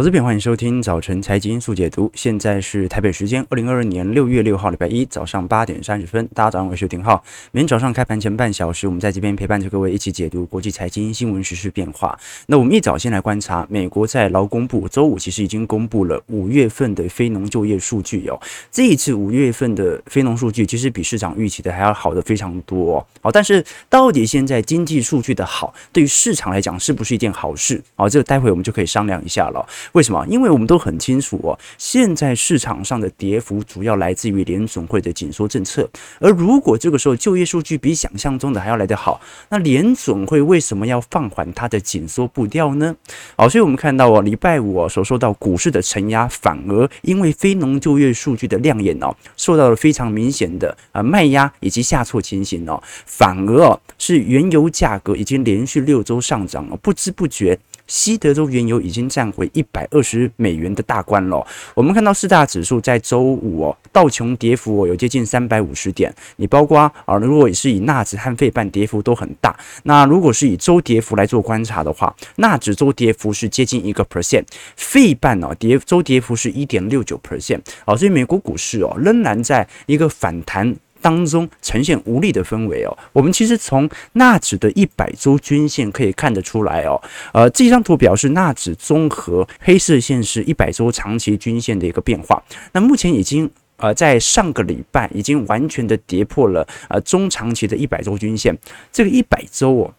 我这边欢迎收听早晨财经速解读。现在是台北时间二零二二年六月六号礼拜一早上八点三十分。大家早上好，我是丁浩。每天早上开盘前半小时，我们在这边陪伴着各位一起解读国际财经新闻、时事变化。那我们一早先来观察，美国在劳工部周五其实已经公布了五月份的非农就业数据哦。这一次五月份的非农数据其实比市场预期的还要好的非常多哦。好，但是到底现在经济数据的好，对于市场来讲是不是一件好事？好，这个待会我们就可以商量一下了。为什么？因为我们都很清楚哦，现在市场上的跌幅主要来自于联总会的紧缩政策。而如果这个时候就业数据比想象中的还要来得好，那联总会为什么要放缓它的紧缩步调呢？好，所以我们看到哦，礼拜五所受到股市的承压，反而因为非农就业数据的亮眼哦，受到了非常明显的啊卖压以及下挫情形哦，反而哦是原油价格已经连续六周上涨了，不知不觉。西德州原油已经站回一百二十美元的大关了。我们看到四大指数在周五哦，道琼跌幅哦有接近三百五十点。你包括啊，如果是以纳指和费半跌幅都很大。那如果是以周跌幅来做观察的话，纳指周跌幅是接近一个 percent，费半哦跌周跌幅是一点六九 percent。好，所以美国股市哦仍然在一个反弹。当中呈现无力的氛围哦，我们其实从纳指的一百周均线可以看得出来哦，呃，这张图表示纳指综合黑色线是一百周长期均线的一个变化，那目前已经呃在上个礼拜已经完全的跌破了呃中长期的一百周均线，这个一百周哦。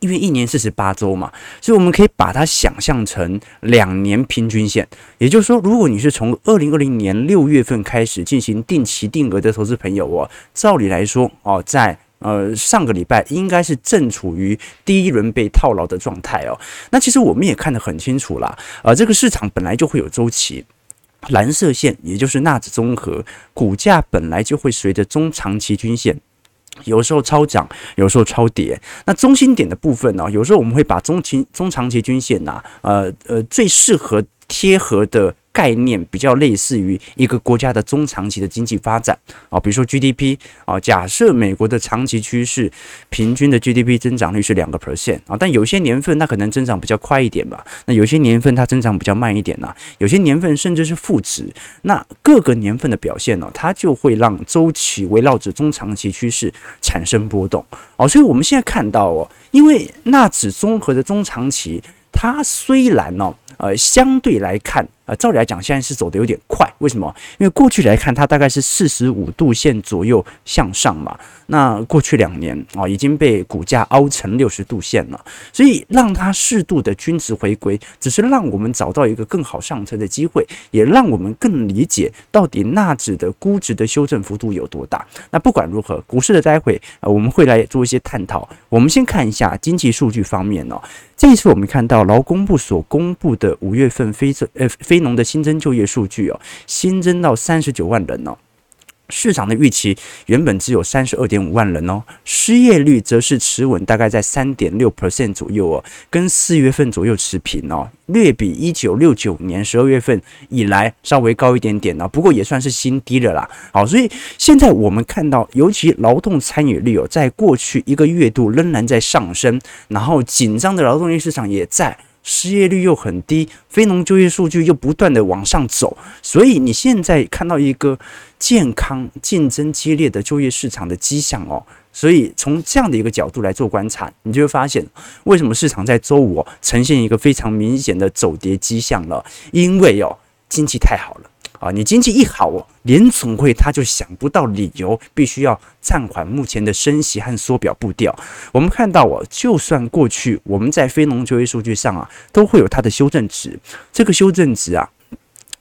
因为一年四十八周嘛，所以我们可以把它想象成两年平均线。也就是说，如果你是从二零二零年六月份开始进行定期定额的投资朋友哦，照理来说哦，在呃上个礼拜应该是正处于第一轮被套牢的状态哦。那其实我们也看得很清楚啦，呃，这个市场本来就会有周期，蓝色线也就是纳指综合股价本来就会随着中长期均线。有时候超涨，有时候超跌。那中心点的部分呢？有时候我们会把中期、中长期均线呐，呃呃，最适合贴合的。概念比较类似于一个国家的中长期的经济发展啊，比如说 GDP 啊，假设美国的长期趋势平均的 GDP 增长率是两个 percent 啊，但有些年份它可能增长比较快一点吧，那有些年份它增长比较慢一点呐，有些年份甚至是负值，那各个年份的表现呢，它就会让周期围绕着中长期趋势产生波动哦，所以我们现在看到哦，因为纳指综合的中长期，它虽然呢，呃，相对来看。呃，照理来讲，现在是走的有点快，为什么？因为过去来看，它大概是四十五度线左右向上嘛。那过去两年啊，已经被股价凹成六十度线了，所以让它适度的均值回归，只是让我们找到一个更好上车的机会，也让我们更理解到底纳指的估值的修正幅度有多大。那不管如何，股市的待会啊，我们会来做一些探讨。我们先看一下经济数据方面哦。这一次我们看到劳工部所公布的五月份非正呃非非农的新增就业数据哦，新增到三十九万人哦。市场的预期原本只有三十二点五万人哦，失业率则是持稳，大概在三点六 percent 左右哦，跟四月份左右持平哦，略比一九六九年十二月份以来稍微高一点点哦，不过也算是新低了啦。好，所以现在我们看到，尤其劳动参与率哦，在过去一个月度仍然在上升，然后紧张的劳动力市场也在。失业率又很低，非农就业数据又不断的往上走，所以你现在看到一个健康、竞争激烈的就业市场的迹象哦。所以从这样的一个角度来做观察，你就会发现为什么市场在周五呈现一个非常明显的走跌迹象了，因为哦，经济太好了。啊，你经济一好哦，联总会他就想不到理由，必须要暂缓目前的升息和缩表步调。我们看到哦，就算过去我们在非农就业数据上啊，都会有它的修正值，这个修正值啊，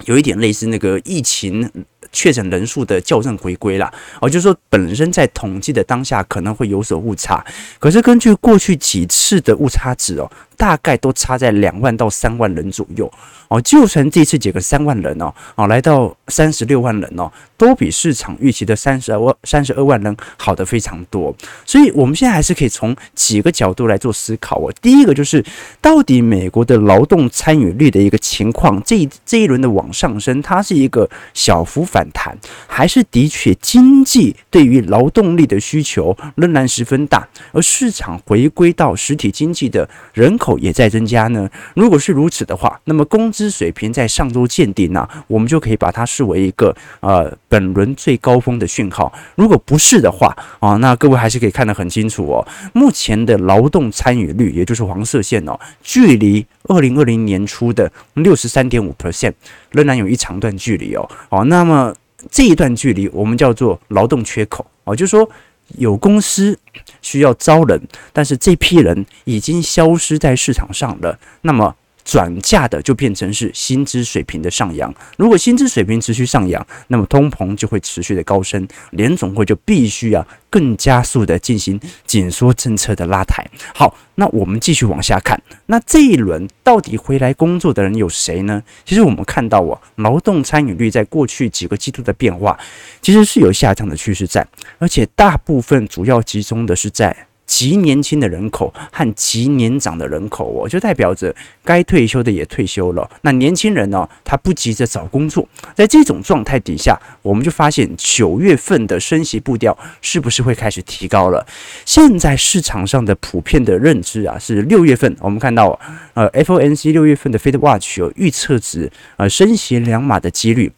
有一点类似那个疫情。确诊人数的校正回归了，哦，就是说本身在统计的当下可能会有所误差，可是根据过去几次的误差值哦，大概都差在两万到三万人左右哦，就算这次减个三万人哦，哦，来到三十六万人哦，都比市场预期的三十二万三十二万人好得非常多，所以我们现在还是可以从几个角度来做思考哦。第一个就是到底美国的劳动参与率的一个情况，这一这一轮的往上升，它是一个小幅。反弹还是的确，经济对于劳动力的需求仍然十分大，而市场回归到实体经济的人口口也在增加呢？如果是如此的话，那么工资水平在上周见顶呢，我们就可以把它视为一个呃本轮最高峰的讯号。如果不是的话啊，那各位还是可以看得很清楚哦。目前的劳动参与率，也就是黄色线哦，距离二零二零年初的六十三点五 percent 仍然有一长段距离哦。好，那么这一段距离我们叫做劳动缺口哦，就是说。有公司需要招人，但是这批人已经消失在市场上了。那么转嫁的就变成是薪资水平的上扬。如果薪资水平持续上扬，那么通膨就会持续的高升，联总会就必须要更加速的进行紧缩政策的拉抬。好，那我们继续往下看，那这一轮到底回来工作的人有谁呢？其实我们看到啊，劳动参与率在过去几个季度的变化，其实是有下降的趋势在，而且大部分主要集中的是在。极年轻的人口和极年长的人口哦，就代表着该退休的也退休了。那年轻人呢，他不急着找工作。在这种状态底下，我们就发现九月份的升息步调是不是会开始提高了？现在市场上的普遍的认知啊，是六月份我们看到呃，FOMC 六月份的 Fed Watch 有预测值呃升息两码的几率，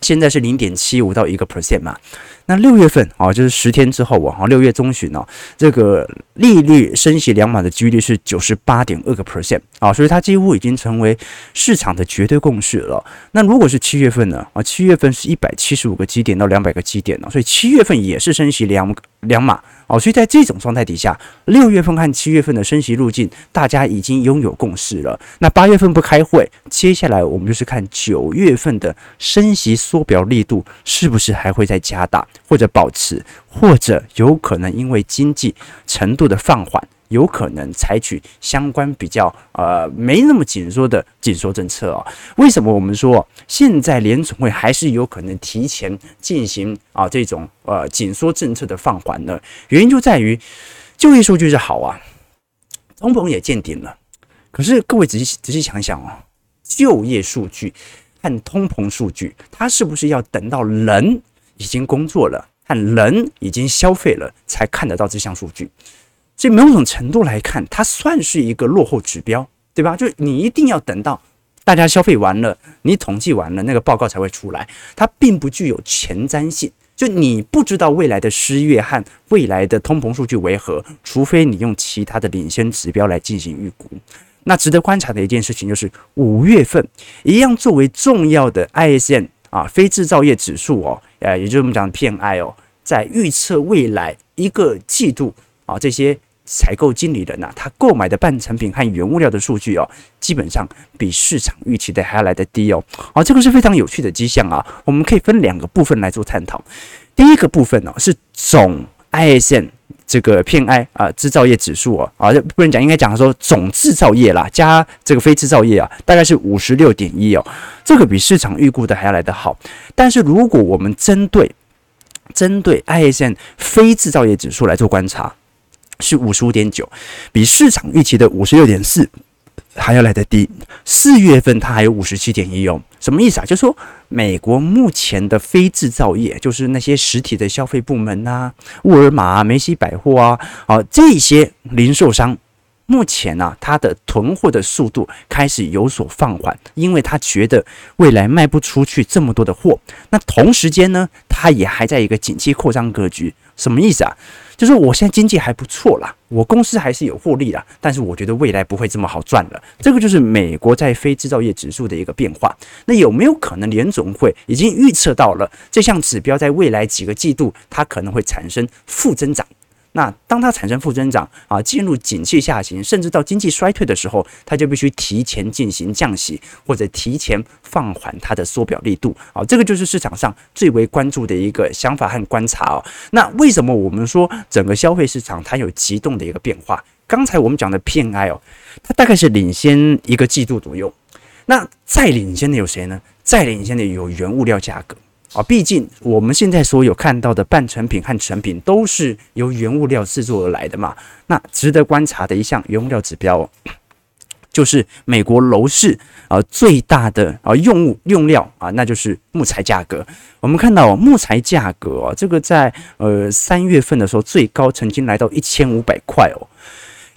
现在是零点七五到一个 percent 嘛。那六月份啊，就是十天之后啊，六月中旬呢，这个利率升息两码的几率是九十八点二个 percent 啊，所以它几乎已经成为市场的绝对共识了。那如果是七月份呢？啊，七月份是一百七十五个基点到两百个基点呢，所以七月份也是升息两两码。哦，所以在这种状态底下，六月份和七月份的升息路径，大家已经拥有共识了。那八月份不开会，接下来我们就是看九月份的升息缩表力度是不是还会再加大，或者保持，或者有可能因为经济程度的放缓。有可能采取相关比较呃没那么紧缩的紧缩政策啊？为什么我们说现在联总会还是有可能提前进行啊这种呃紧缩政策的放缓呢？原因就在于就业数据是好啊，通膨也见顶了。可是各位仔细仔细想想哦，就业数据和通膨数据，它是不是要等到人已经工作了和人已经消费了才看得到这项数据？所以某种程度来看，它算是一个落后指标，对吧？就你一定要等到大家消费完了，你统计完了，那个报告才会出来。它并不具有前瞻性，就你不知道未来的失业和未来的通膨数据为何，除非你用其他的领先指标来进行预估。那值得观察的一件事情就是，五月份一样作为重要的 ISM 啊，非制造业指数哦，呃，也就是我们讲的 PMI 哦，在预测未来一个季度啊这些。采购经理人呐、他购买的半成品和原物料的数据哦，基本上比市场预期的还要来得低哦。好，这个是非常有趣的迹象啊。我们可以分两个部分来做探讨。第一个部分呢、是总 ISM 这个 PMI 啊制造业指数哦，啊，不能讲，应该讲说总制造业啦，加这个非制造业啊，大概是五十六点一哦，这个比市场预估的还要来得好。但是如果我们针对针对 ISM 非制造业指数来做观察。是五十五点九，比市场预期的五十六点四还要来得低。四月份它还有五十七点一哦，什么意思啊？就是说美国目前的非制造业，就是那些实体的消费部门呐、啊，沃尔玛啊、梅西百货啊，啊这些零售商，目前呢、啊，它的囤货的速度开始有所放缓，因为他觉得未来卖不出去这么多的货。那同时间呢，它也还在一个景气扩张格局，什么意思啊？就是我现在经济还不错啦，我公司还是有获利啦，但是我觉得未来不会这么好赚了。这个就是美国在非制造业指数的一个变化。那有没有可能联总会已经预测到了这项指标在未来几个季度它可能会产生负增长？那当它产生负增长啊，进入景气下行，甚至到经济衰退的时候，它就必须提前进行降息，或者提前放缓它的缩表力度啊。这个就是市场上最为关注的一个想法和观察哦。那为什么我们说整个消费市场它有急动的一个变化？刚才我们讲的 PMI 哦，它大概是领先一个季度左右。那再领先的有谁呢？再领先的有原物料价格。啊，毕竟我们现在所有看到的半成品和成品都是由原物料制作而来的嘛。那值得观察的一项原物料指标，就是美国楼市啊最大的啊用物用料啊，那就是木材价格。我们看到木材价格啊，这个在呃三月份的时候最高曾经来到一千五百块哦。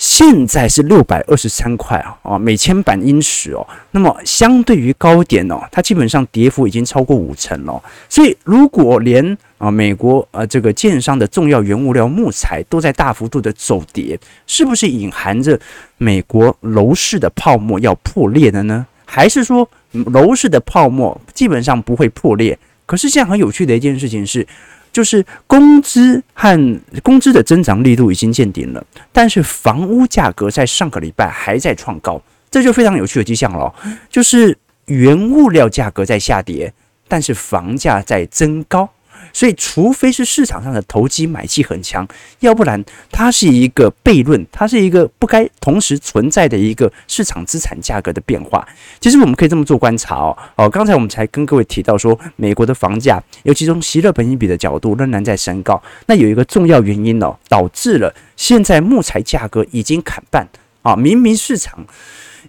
现在是六百二十三块啊，啊，每千板英尺哦。那么相对于高点哦，它基本上跌幅已经超过五成了。所以如果连啊美国啊这个建商的重要原物料木材都在大幅度的走跌，是不是隐含着美国楼市的泡沫要破裂了呢？还是说楼市的泡沫基本上不会破裂？可是现在很有趣的一件事情是。就是工资和工资的增长力度已经见顶了，但是房屋价格在上个礼拜还在创高，这就非常有趣的迹象了。就是原物料价格在下跌，但是房价在增高。所以，除非是市场上的投机买气很强，要不然它是一个悖论，它是一个不该同时存在的一个市场资产价格的变化。其实我们可以这么做观察哦。哦，刚才我们才跟各位提到说，美国的房价，尤其从希勒本益比的角度，仍然在升高。那有一个重要原因哦，导致了现在木材价格已经砍半啊！明明市场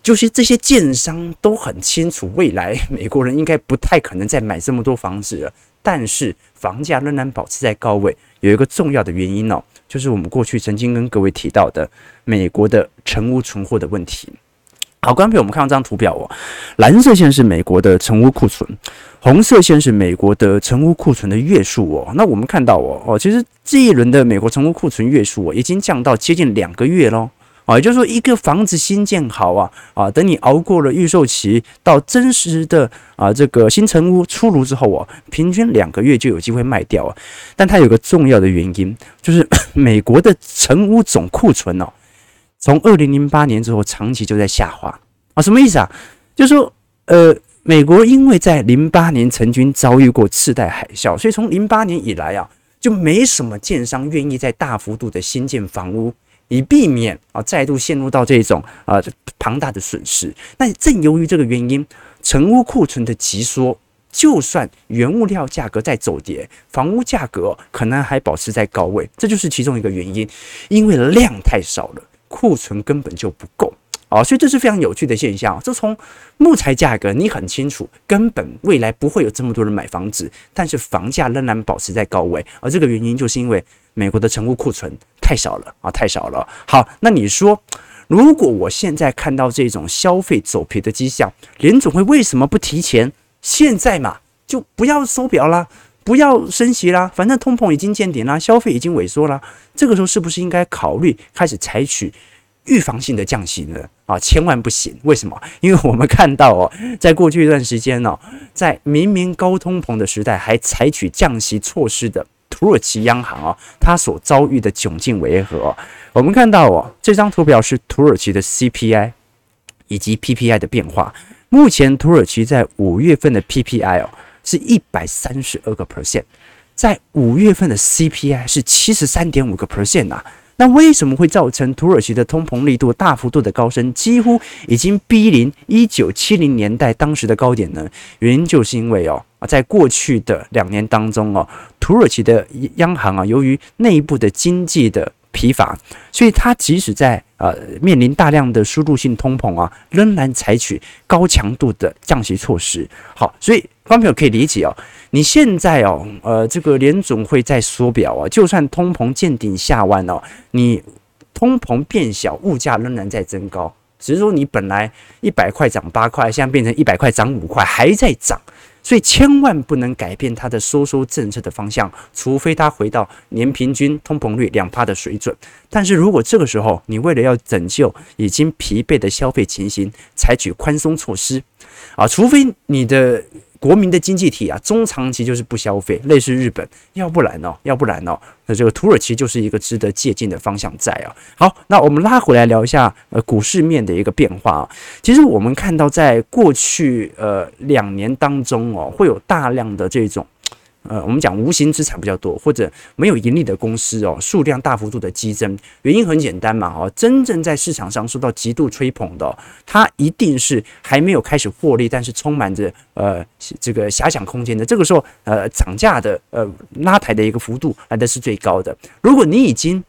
就是这些建商都很清楚，未来美国人应该不太可能再买这么多房子了。但是房价仍然保持在高位，有一个重要的原因哦，就是我们过去曾经跟各位提到的美国的成屋存货的问题。好，观众朋友，我们看到这张图表哦，蓝色线是美国的成屋库存，红色线是美国的成屋库存的月数哦。那我们看到哦哦，其实这一轮的美国成屋库存月数哦，已经降到接近两个月喽。啊，也就是说，一个房子新建好啊啊，等你熬过了预售期，到真实的啊这个新成屋出炉之后啊，平均两个月就有机会卖掉啊。但它有个重要的原因，就是 美国的成屋总库存哦，从二零零八年之后长期就在下滑啊。什么意思啊？就是说，呃，美国因为在零八年曾经遭遇过次贷海啸，所以从零八年以来啊，就没什么建商愿意在大幅度的新建房屋。以避免啊再度陷入到这种啊庞大的损失。那正由于这个原因，成屋库存的急缩，就算原物料价格在走跌，房屋价格可能还保持在高位，这就是其中一个原因。因为量太少了，库存根本就不够啊，所以这是非常有趣的现象。这从木材价格你很清楚，根本未来不会有这么多人买房子，但是房价仍然保持在高位，而这个原因就是因为。美国的成屋库存太少了啊，太少了。好，那你说，如果我现在看到这种消费走皮的迹象，联总会为什么不提前？现在嘛，就不要收表啦，不要升息啦，反正通膨已经见顶啦，消费已经萎缩啦。这个时候是不是应该考虑开始采取预防性的降息呢？啊，千万不行！为什么？因为我们看到哦，在过去一段时间哦，在明明高通膨的时代，还采取降息措施的。土耳其央行啊，它所遭遇的窘境为何？我们看到哦，这张图表是土耳其的 CPI 以及 PPI 的变化。目前土耳其在五月份的 PPI 哦是一百三十二个 percent，在五月份的 CPI 是七十三点五个 percent 呐。那为什么会造成土耳其的通膨力度大幅度的高升，几乎已经逼临一九七零年代当时的高点呢？原因就是因为哦。在过去的两年当中哦，土耳其的央行啊，由于内部的经济的疲乏，所以它即使在呃面临大量的输入性通膨啊，仍然采取高强度的降息措施。好，所以方朋友可以理解哦，你现在哦，呃，这个联总会在缩表啊，就算通膨见顶下弯哦，你通膨变小，物价仍然在增高，只是说你本来一百块涨八块，现在变成一百块涨五块，还在涨。所以千万不能改变它的收缩政策的方向，除非它回到年平均通膨率两趴的水准。但是如果这个时候你为了要拯救已经疲惫的消费情形，采取宽松措施，啊，除非你的。国民的经济体啊，中长期就是不消费，类似日本，要不然哦，要不然哦，那这个土耳其就是一个值得借鉴的方向在啊。好，那我们拉回来聊一下呃股市面的一个变化啊。其实我们看到在过去呃两年当中哦，会有大量的这种。呃，我们讲无形资产比较多，或者没有盈利的公司哦，数量大幅度的激增，原因很简单嘛，哦，真正在市场上受到极度吹捧的，它一定是还没有开始获利，但是充满着呃这个遐想空间的，这个时候呃涨价的呃拉抬的一个幅度来的是最高的。如果你已经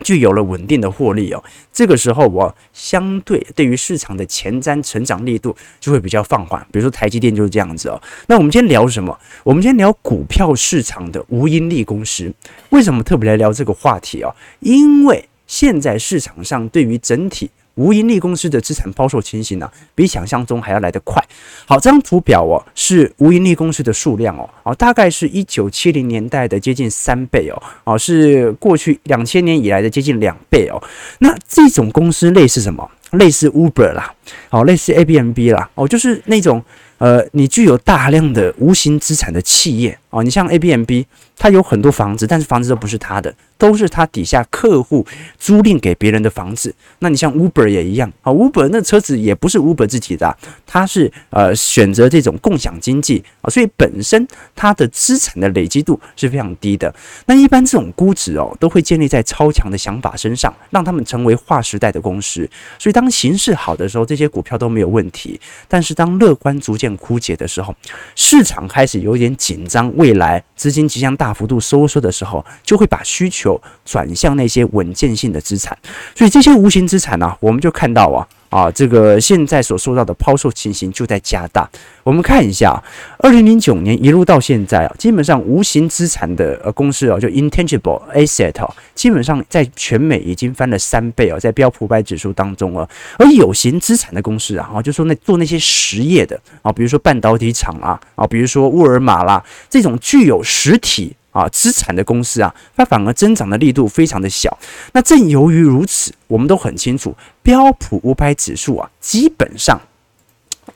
具有了稳定的获利哦，这个时候我相对对于市场的前瞻成长力度就会比较放缓。比如说台积电就是这样子哦。那我们今天聊什么？我们今天聊股票市场的无盈利公司。为什么特别来聊这个话题哦？因为现在市场上对于整体无盈利公司的资产抛售情形呢、比想象中还要来得快。好，这张图表哦，是无盈利公司的数量哦，哦，大概是一九七零年代的接近三倍哦，哦，是过去两千年以来的接近两倍哦。那这种公司类似什么？类似 Uber 啦，哦，类似 a b n b 啦，哦，就是那种呃，你具有大量的无形资产的企业哦，你像 a b n b 它有很多房子，但是房子都不是它的。都是他底下客户租赁给别人的房子。那你像 Uber 也一样啊，Uber 那车子也不是 Uber 自己的，它是呃选择这种共享经济啊，所以本身它的资产的累积度是非常低的。那一般这种估值哦，都会建立在超强的想法身上，让他们成为划时代的公司。所以当形势好的时候，这些股票都没有问题。但是当乐观逐渐枯竭的时候，市场开始有点紧张，未来资金即将大幅度收缩的时候，就会把需求。转向那些稳健性的资产，所以这些无形资产呢、啊，我们就看到啊啊，这个现在所受到的抛售情形就在加大。我们看一下，二零零九年一路到现在啊，基本上无形资产的呃公司啊，就 intangible asset 啊，基本上在全美已经翻了三倍啊，在标普百指数当中啊，而有形资产的公司啊，啊，就说那做那些实业的啊，比如说半导体厂啊，啊，比如说沃尔玛啦，这种具有实体。啊，资产的公司啊，它反而增长的力度非常的小。那正由于如此，我们都很清楚，标普五百指数啊，基本上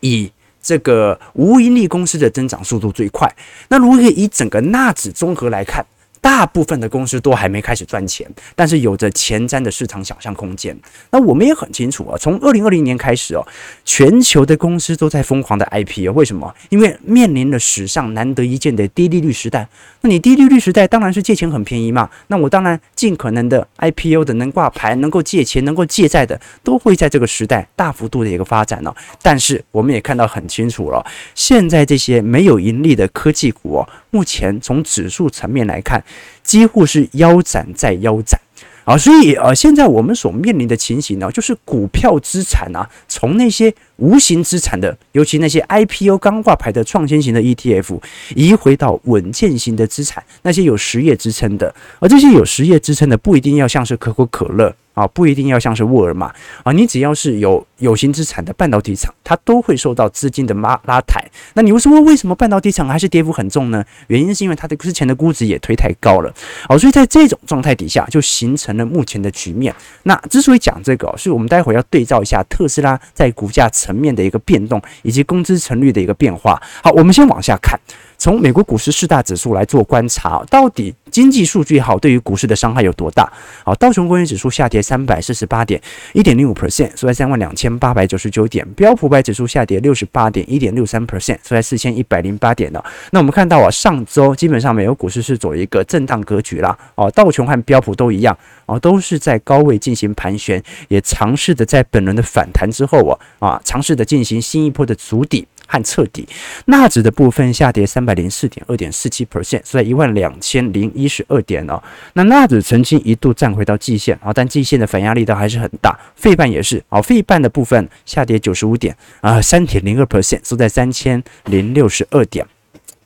以这个无盈利公司的增长速度最快。那如果以整个纳指综合来看，大部分的公司都还没开始赚钱，但是有着前瞻的市场想象空间。那我们也很清楚啊，从二零二零年开始哦，全球的公司都在疯狂的 IPO。为什么？因为面临了史上难得一见的低利率时代。那你低利率时代当然是借钱很便宜嘛。那我当然尽可能的 IPO 的能挂牌、能够借钱、能够借债的，都会在这个时代大幅度的一个发展了。但是我们也看到很清楚了，现在这些没有盈利的科技股哦，目前从指数层面来看。几乎是腰斩再腰斩啊，所以呃，现在我们所面临的情形呢，就是股票资产啊，从那些无形资产的，尤其那些 IPO 刚挂牌的创新型的 ETF，移回到稳健型的资产，那些有实业支撑的，而这些有实业支撑的，不一定要像是可口可乐。啊，不一定要像是沃尔玛啊，你只要是有有形资产的半导体厂，它都会受到资金的拉拉抬。那你会说为什么半导体厂还是跌幅很重呢？原因是因为它的之前的估值也推太高了。哦，所以在这种状态底下，就形成了目前的局面。那之所以讲这个，是我们待会要对照一下特斯拉在股价层层面的一个变动，以及工资成率的一个变化。好，我们先往下看。从美国股市四大指数来做观察，到底经济数据好对于股市的伤害有多大？好，道琼工业指数下跌三百四十八点，一点零五 percent，收在三万两千八百九十九点；标普五百指数下跌六十八点，一点六三 percent，收在四千一百零八点了。那我们看到啊，上周基本上美国股市是走一个震荡格局啦。哦，道琼和标普都一样，哦，都是在高位进行盘旋，也尝试的在本轮的反弹之后啊，啊，尝试的进行新一波的筑底。和彻底，纳指的部分下跌三百零四点二点四七 percent，是在一万两千零一十二点哦。那纳指曾经一度站回到季线啊，但季线的反压力道还是很大。费半也是啊，费半的部分下跌九十五点啊，三点零二 percent，收在三千零六十二点。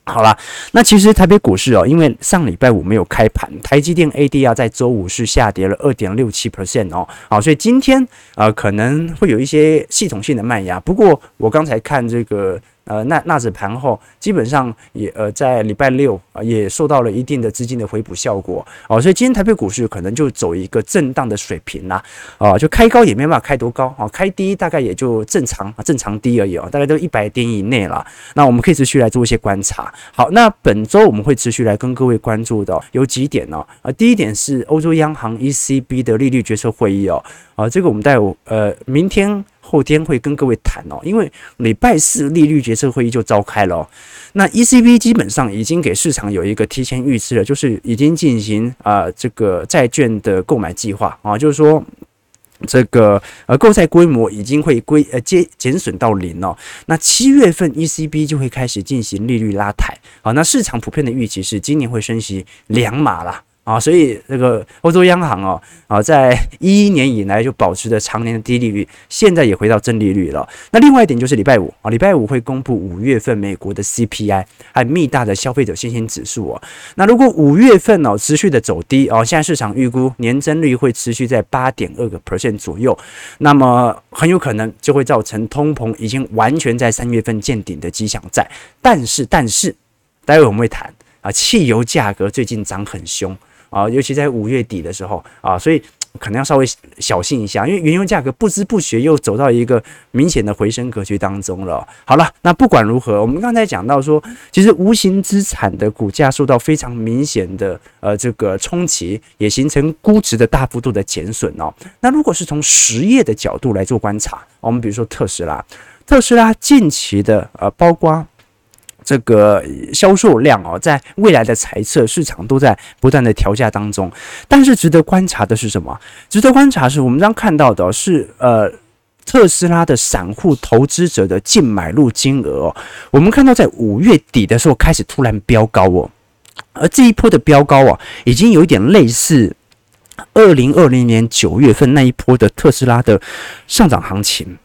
好了，那其实台北股市哦，因为上礼拜五没有开盘，台积电 ADR 在周五是下跌了二点六七 percent 哦，好，所以今天呃可能会有一些系统性的卖压，不过我刚才看这个。呃，纳纳指盘后基本上也呃在礼拜六啊也受到了一定的资金的回补效果哦，所以今天台北股市可能就走一个震荡的水平啦，啊，就开高也没办法开多高啊，开低大概也就正常啊正常低而已哦，大概都一百点以内了。那我们可以持续来做一些观察。好，那本周我们会持续来跟各位关注的有几点哦，啊，第一点是欧洲央行 ECB 的利率决策会议哦，啊，这个我们待会呃明天。后天会跟各位谈哦，因为礼拜四利率决策会议就召开了哦。那 ECB 基本上已经给市场有一个提前预知了，就是已经进行啊这个债券的购买计划啊，就是说这个呃购债规模已经会归呃减减损到零哦。那七月份 ECB 就会开始进行利率拉抬，好，那市场普遍的预期是今年会升息两码啦。啊，所以这个欧洲央行哦啊，在一一年以来就保持着常年的低利率，现在也回到正利率了。那另外一点就是礼拜五啊，礼拜五会公布五月份美国的 CPI，还有密大的消费者信心指数哦。那如果五月份哦持续的走低哦，现在市场预估年增率会持续在八点二个 percent 左右，那么很有可能就会造成通膨已经完全在三月份见顶的迹象在。但是，但是，待会我们会谈啊，汽油价格最近涨很凶。啊，尤其在五月底的时候啊，所以可能要稍微小心一下，因为原油价格不知不觉又走到一个明显的回升格局当中了。好了，那不管如何，我们刚才讲到说，其实无形资产的股价受到非常明显的呃这个冲击，也形成估值的大幅度的减损哦。那如果是从实业的角度来做观察，我们比如说特斯拉，特斯拉近期的呃包括。这个销售量哦，在未来的财测市场都在不断的调价当中，但是值得观察的是什么？值得观察是我们刚看到的是，呃，特斯拉的散户投资者的净买入金额哦，我们看到在五月底的时候开始突然飙高哦，而这一波的飙高啊，已经有一点类似二零二零年九月份那一波的特斯拉的上涨行情。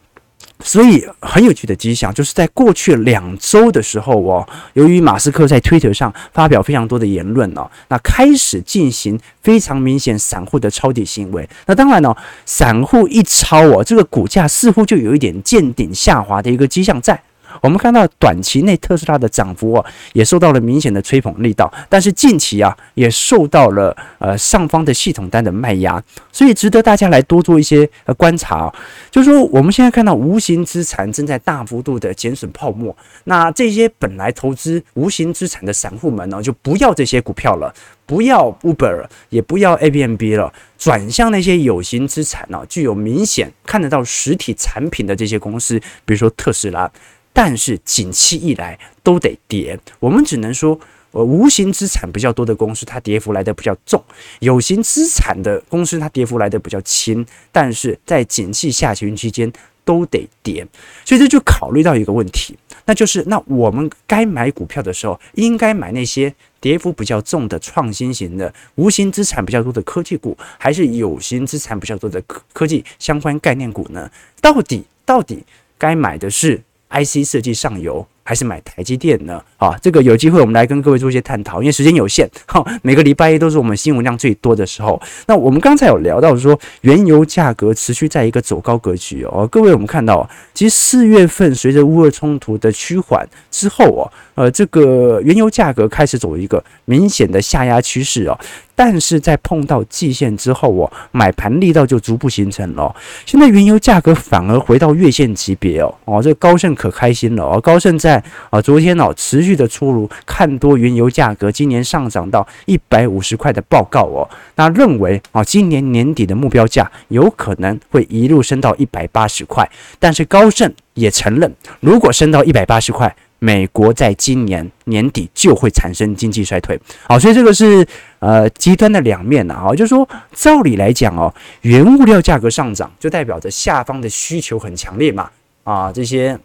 所以很有趣的迹象，就是在过去两周的时候哦，由于马斯克在推特上发表非常多的言论哦，那开始进行非常明显散户的抄底行为。那当然呢，散户一抄哦，这个股价似乎就有一点见顶下滑的一个迹象在。我们看到短期内特斯拉的涨幅啊，也受到了明显的吹捧力道，但是近期啊，也受到了呃上方的系统单的卖压，所以值得大家来多做一些呃观察啊。就是说，我们现在看到无形资产正在大幅度的减损泡沫，那这些本来投资无形资产的散户们呢，就不要这些股票了，不要 Uber，也不要 ABNB 了，转向那些有形资产呢，具有明显看得到实体产品的这些公司，比如说特斯拉。但是景气一来都得跌，我们只能说，呃，无形资产比较多的公司，它跌幅来的比较重；有形资产的公司，它跌幅来的比较轻。但是在景气下行期间都得跌，所以这就考虑到一个问题，那就是那我们该买股票的时候，应该买那些跌幅比较重的创新型的无形资产比较多的科技股，还是有形资产比较多的科科技相关概念股呢？到底到底该买的是？IC 设计上游还是买台积电呢？啊，这个有机会我们来跟各位做一些探讨，因为时间有限。哈，每个礼拜一都是我们新闻量最多的时候。那我们刚才有聊到说，原油价格持续在一个走高格局哦。各位，我们看到，其实四月份随着乌俄冲突的趋缓之后哦，呃，这个原油价格开始走一个明显的下压趋势哦。但是在碰到季线之后哦，买盘力道就逐步形成了。现在原油价格反而回到月线级别哦哦，这高盛可开心了哦。高盛在啊昨天哦持续的出炉看多原油价格今年上涨到一百五十块的报告哦，那认为啊今年年底的目标价有可能会一路升到一百八十块。但是高盛也承认，如果升到一百八十块。美国在今年年底就会产生经济衰退，好，所以这个是呃极端的两面呐，哈，就是说照理来讲哦，原物料价格上涨就代表着下方的需求很强烈嘛，啊，这些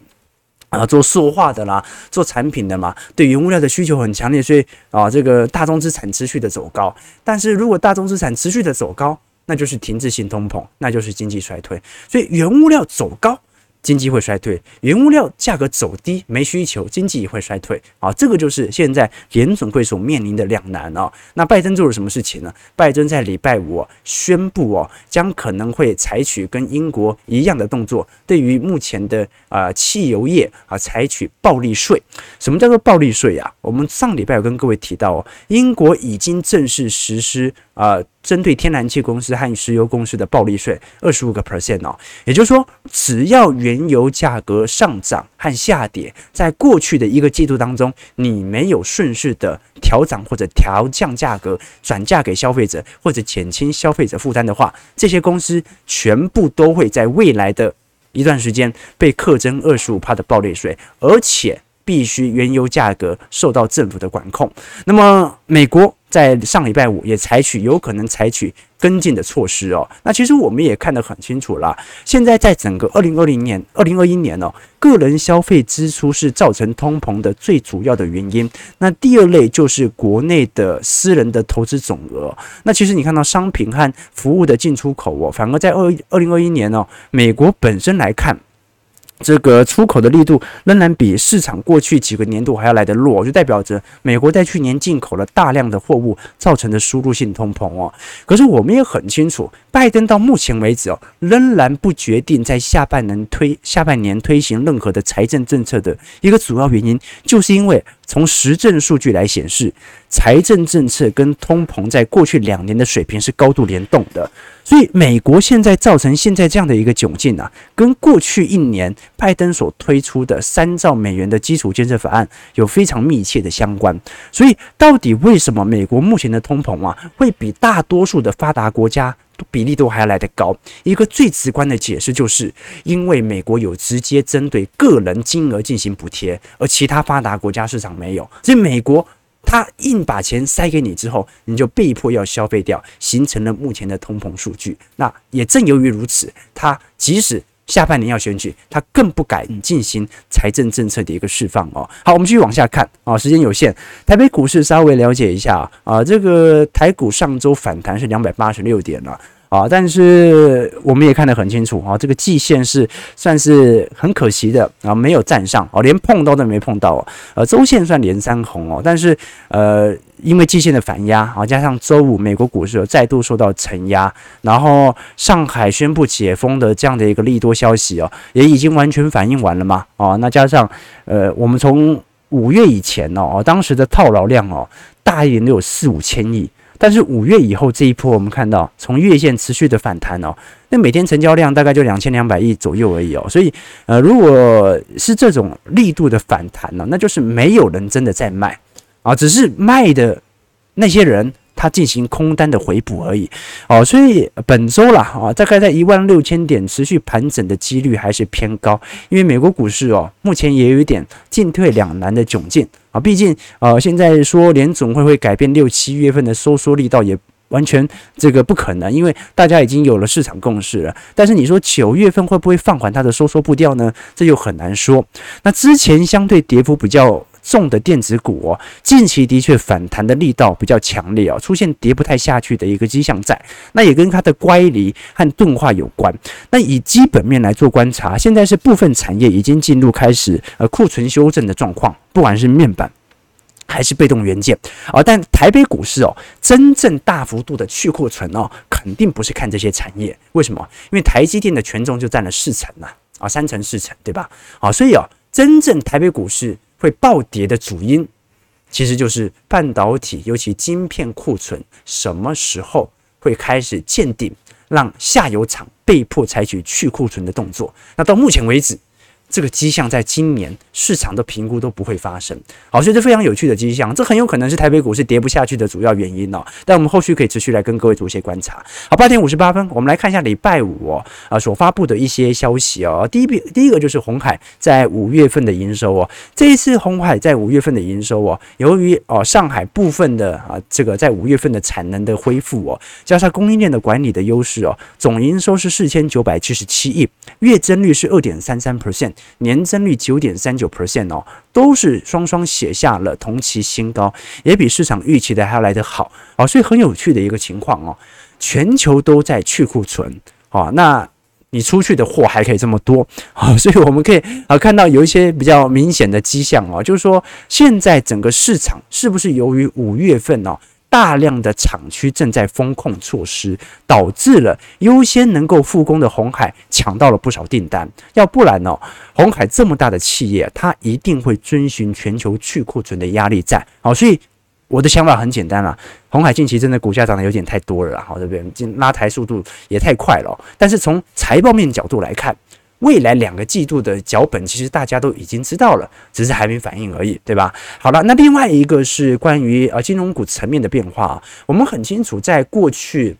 啊做塑化的啦，做产品的嘛，对原物料的需求很强烈，所以啊这个大宗资产持续的走高，但是如果大宗资产持续的走高，那就是停滞性通膨，那就是经济衰退，所以原物料走高。经济会衰退，原物料价格走低，没需求，经济也会衰退啊！这个就是现在联准会所面临的两难啊。那拜登做了什么事情呢？拜登在礼拜五宣布哦，将可能会采取跟英国一样的动作，对于目前的啊汽油业啊采取暴利税。什么叫做暴利税呀？我们上礼拜有跟各位提到哦，英国已经正式实施啊。针对天然气公司和石油公司的暴利税二十五个 percent 哦，也就是说，只要原油价格上涨和下跌，在过去的一个季度当中，你没有顺势的调涨或者调降价格，转嫁给消费者或者减轻消费者负担的话，这些公司全部都会在未来的一段时间被课征二十五趴的暴利税，而且必须原油价格受到政府的管控。那么，美国。在上礼拜五也采取有可能采取跟进的措施哦。那其实我们也看得很清楚啦，现在在整个二零二零年、二零二一年哦，个人消费支出是造成通膨的最主要的原因。那第二类就是国内的私人的投资总额。那其实你看到商品和服务的进出口哦，反而在二二零二一年哦，美国本身来看。这个出口的力度仍然比市场过去几个年度还要来得弱，就代表着美国在去年进口了大量的货物，造成的输入性通膨哦。可是我们也很清楚，拜登到目前为止哦，仍然不决定在下半年推下半年推行任何的财政政策的一个主要原因，就是因为从实证数据来显示，财政政策跟通膨在过去两年的水平是高度联动的。所以，美国现在造成现在这样的一个窘境啊，跟过去一年拜登所推出的三兆美元的基础建设法案有非常密切的相关。所以，到底为什么美国目前的通膨啊，会比大多数的发达国家比例都还要来得高？一个最直观的解释就是，因为美国有直接针对个人金额进行补贴，而其他发达国家市场没有。所以，美国。他硬把钱塞给你之后，你就被迫要消费掉，形成了目前的通膨数据。那也正由于如此，他即使下半年要选举，他更不敢进行财政政策的一个释放哦。好，我们继续往下看啊，时间有限，台北股市稍微了解一下啊，这个台股上周反弹是两百八十六点了。啊但是我们也看得很清楚啊，这个季线是算是很可惜的啊，没有站上哦，连碰到都没碰到哦。呃，周线算连三红哦，但是呃，因为季线的反压啊，加上周五美国股市再度受到承压，然后上海宣布解封的这样的一个利多消息哦，也已经完全反映完了嘛。哦，那加上呃，我们从五月以前哦，当时的套牢量哦，大一点都有四五千亿。但是五月以后这一波，我们看到从月线持续的反弹哦，那每天成交量大概就两千两百亿左右而已哦，所以呃，如果是这种力度的反弹呢，那就是没有人真的在卖啊，只是卖的那些人。它进行空单的回补而已，哦，所以本周啦，啊，大概在一万六千点持续盘整的几率还是偏高，因为美国股市哦，目前也有一点进退两难的窘境啊，毕竟呃，现在说联总会会改变六七月份的收缩力道也完全这个不可能，因为大家已经有了市场共识了，但是你说九月份会不会放缓它的收缩步调呢？这就很难说。那之前相对跌幅比较。重的电子股哦，近期的确反弹的力道比较强烈哦，出现跌不太下去的一个迹象在，那也跟它的乖离和钝化有关。那以基本面来做观察，现在是部分产业已经进入开始呃库存修正的状况，不管是面板还是被动元件啊。但台北股市哦，真正大幅度的去库存哦，肯定不是看这些产业。为什么？因为台积电的权重就占了四成呐，啊三成四成对吧？啊，所以哦，真正台北股市。会暴跌的主因，其实就是半导体，尤其晶片库存什么时候会开始见顶，让下游厂被迫采取去库存的动作。那到目前为止。这个迹象在今年市场的评估都不会发生，好，所以这非常有趣的迹象，这很有可能是台北股市跌不下去的主要原因哦。但我们后续可以持续来跟各位做一些观察。好，八点五十八分，我们来看一下礼拜五哦，啊所发布的一些消息哦。第一笔，第一个就是鸿海在五月份的营收哦，这一次鸿海在五月份的营收哦，由于哦上海部分的啊这个在五月份的产能的恢复哦，加上供应链的管理的优势哦，总营收是四千九百七十七亿，月增率是二点三三 percent。年增率九点三九 percent 哦，都是双双写下了同期新高，也比市场预期的还要来得好哦，所以很有趣的一个情况哦，全球都在去库存哦，那你出去的货还可以这么多啊，所以我们可以啊看到有一些比较明显的迹象哦，就是说现在整个市场是不是由于五月份哦。大量的厂区正在封控措施，导致了优先能够复工的鸿海抢到了不少订单。要不然呢、哦，鸿海这么大的企业，它一定会遵循全球去库存的压力战。好，所以我的想法很简单了，鸿海近期真的股价涨得有点太多了，好，这边拉抬速度也太快了。但是从财报面角度来看，未来两个季度的脚本，其实大家都已经知道了，只是还没反应而已，对吧？好了，那另外一个是关于呃金融股层面的变化，我们很清楚，在过去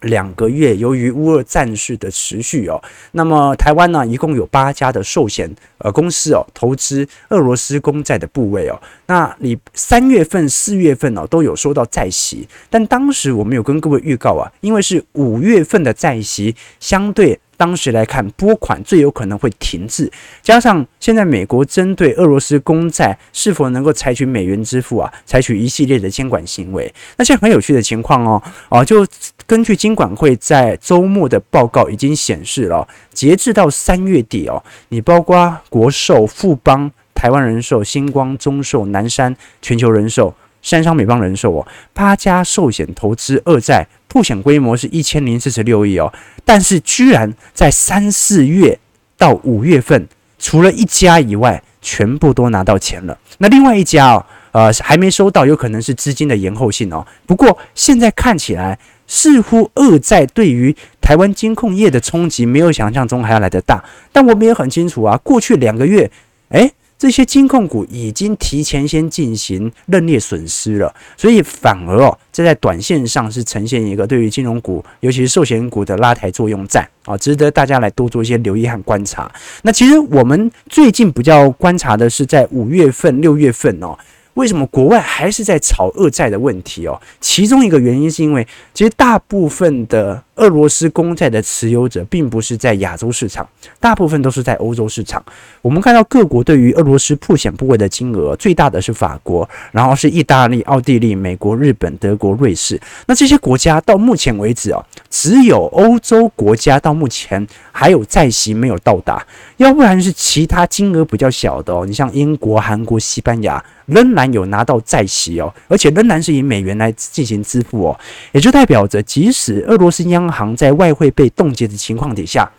两个月，由于乌俄战事的持续哦，那么台湾呢，一共有八家的寿险呃公司哦，投资俄罗斯公债的部位哦，那你三月份、四月份哦都有收到债息，但当时我们有跟各位预告啊，因为是五月份的债息相对。当时来看，拨款最有可能会停滞，加上现在美国针对俄罗斯公债是否能够采取美元支付啊，采取一系列的监管行为。那现在很有趣的情况哦，哦，就根据金管会在周末的报告已经显示了，截至到三月底哦，你包括国寿、富邦、台湾人寿、星光、中寿、南山、全球人寿、三商美邦人寿哦，八家寿险投资二债。保险规模是一千零四十六亿哦，但是居然在三四月到五月份，除了一家以外，全部都拿到钱了。那另外一家哦，呃，还没收到，有可能是资金的延后性哦。不过现在看起来，似乎二债对于台湾金控业的冲击没有想象中还要来得大。但我们也很清楚啊，过去两个月，诶。这些金控股已经提前先进行认列损失了，所以反而哦，这在短线上是呈现一个对于金融股，尤其是寿险股的拉抬作用在啊，值得大家来多做一些留意和观察。那其实我们最近比较观察的是在五月份、六月份哦。为什么国外还是在炒俄债的问题哦？其中一个原因是因为，其实大部分的俄罗斯公债的持有者并不是在亚洲市场，大部分都是在欧洲市场。我们看到各国对于俄罗斯破险部位的金额最大的是法国，然后是意大利、奥地利、美国、日本、德国、瑞士。那这些国家到目前为止啊，只有欧洲国家到目前还有债息没有到达，要不然是其他金额比较小的哦。你像英国、韩国、西班牙。仍然有拿到债息哦，而且仍然是以美元来进行支付哦，也就代表着，即使俄罗斯央行在外汇被冻结的情况底下。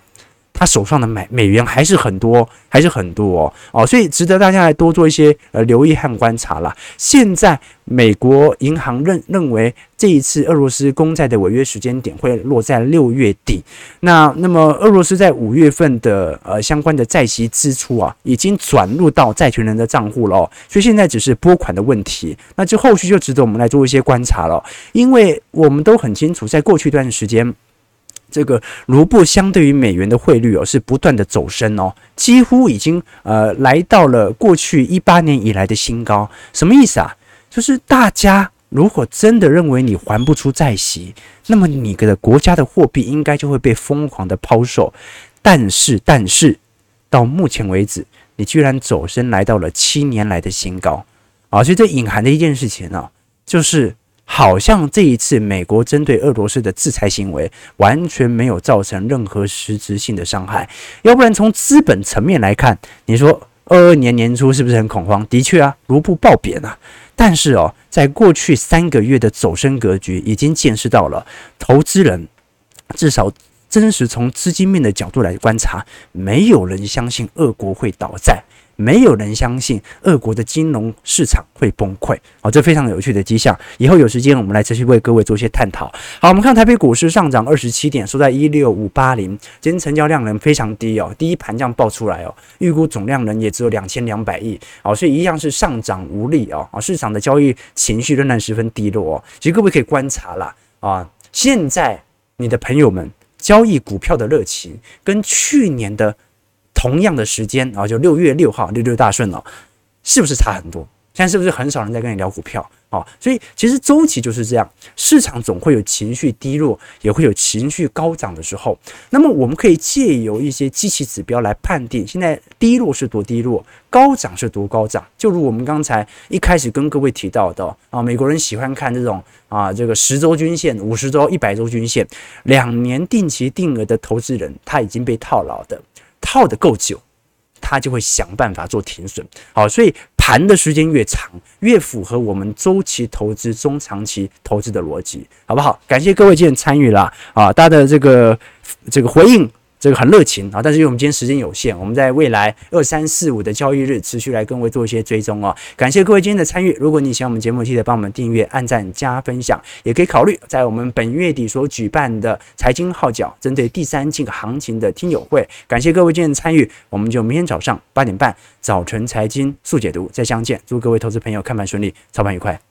他手上的美美元还是很多，还是很多哦，哦，所以值得大家来多做一些呃留意和观察啦。现在美国银行认认为这一次俄罗斯公债的违约时间点会落在六月底，那那么俄罗斯在五月份的呃相关的债息支出啊，已经转入到债权人的账户了，所以现在只是拨款的问题，那这后续就值得我们来做一些观察了，因为我们都很清楚，在过去一段时间。这个卢布相对于美元的汇率哦，是不断的走升哦，几乎已经呃来到了过去一八年以来的新高。什么意思啊？就是大家如果真的认为你还不出债息，那么你的国家的货币应该就会被疯狂的抛售。但是，但是到目前为止，你居然走升来到了七年来的新高啊！所以这隐含的一件事情呢，就是。好像这一次美国针对俄罗斯的制裁行为完全没有造成任何实质性的伤害，要不然从资本层面来看，你说二二年年初是不是很恐慌？的确啊，卢布暴贬啊。但是哦，在过去三个月的走升格局已经见识到了，投资人至少真实从资金面的角度来观察，没有人相信俄国会倒债。没有人相信俄国的金融市场会崩溃，好，这非常有趣的迹象。以后有时间我们来继续为各位做一些探讨。好，我们看台北股市上涨二十七点，收在一六五八零。今天成交量能非常低哦，第一盘这样爆出来哦，预估总量能也只有两千两百亿，好，所以一样是上涨无力哦，啊，市场的交易情绪仍然十分低落哦。其实各位可以观察啦，啊，现在你的朋友们交易股票的热情跟去年的。同样的时间啊，就六月六号六六大顺了，是不是差很多？现在是不是很少人在跟你聊股票啊？所以其实周期就是这样，市场总会有情绪低落，也会有情绪高涨的时候。那么我们可以借由一些机器指标来判定，现在低落是多低落，高涨是多高涨。就如我们刚才一开始跟各位提到的啊，美国人喜欢看这种啊，这个十周均线、五十周、一百周均线，两年定期定额的投资人，他已经被套牢的。套得够久，他就会想办法做停损。好，所以盘的时间越长，越符合我们周期投资、中长期投资的逻辑，好不好？感谢各位今天参与了啊，大家的这个这个回应。这个很热情啊，但是因为我们今天时间有限，我们在未来二三四五的交易日持续来跟各位做一些追踪哦。感谢各位今天的参与，如果你喜欢我们节目，记得帮我们订阅、按赞、加分享，也可以考虑在我们本月底所举办的财经号角针对第三季行情的听友会。感谢各位今天的参与，我们就明天早上八点半早晨财经速解读再相见。祝各位投资朋友看盘顺利，操盘愉快。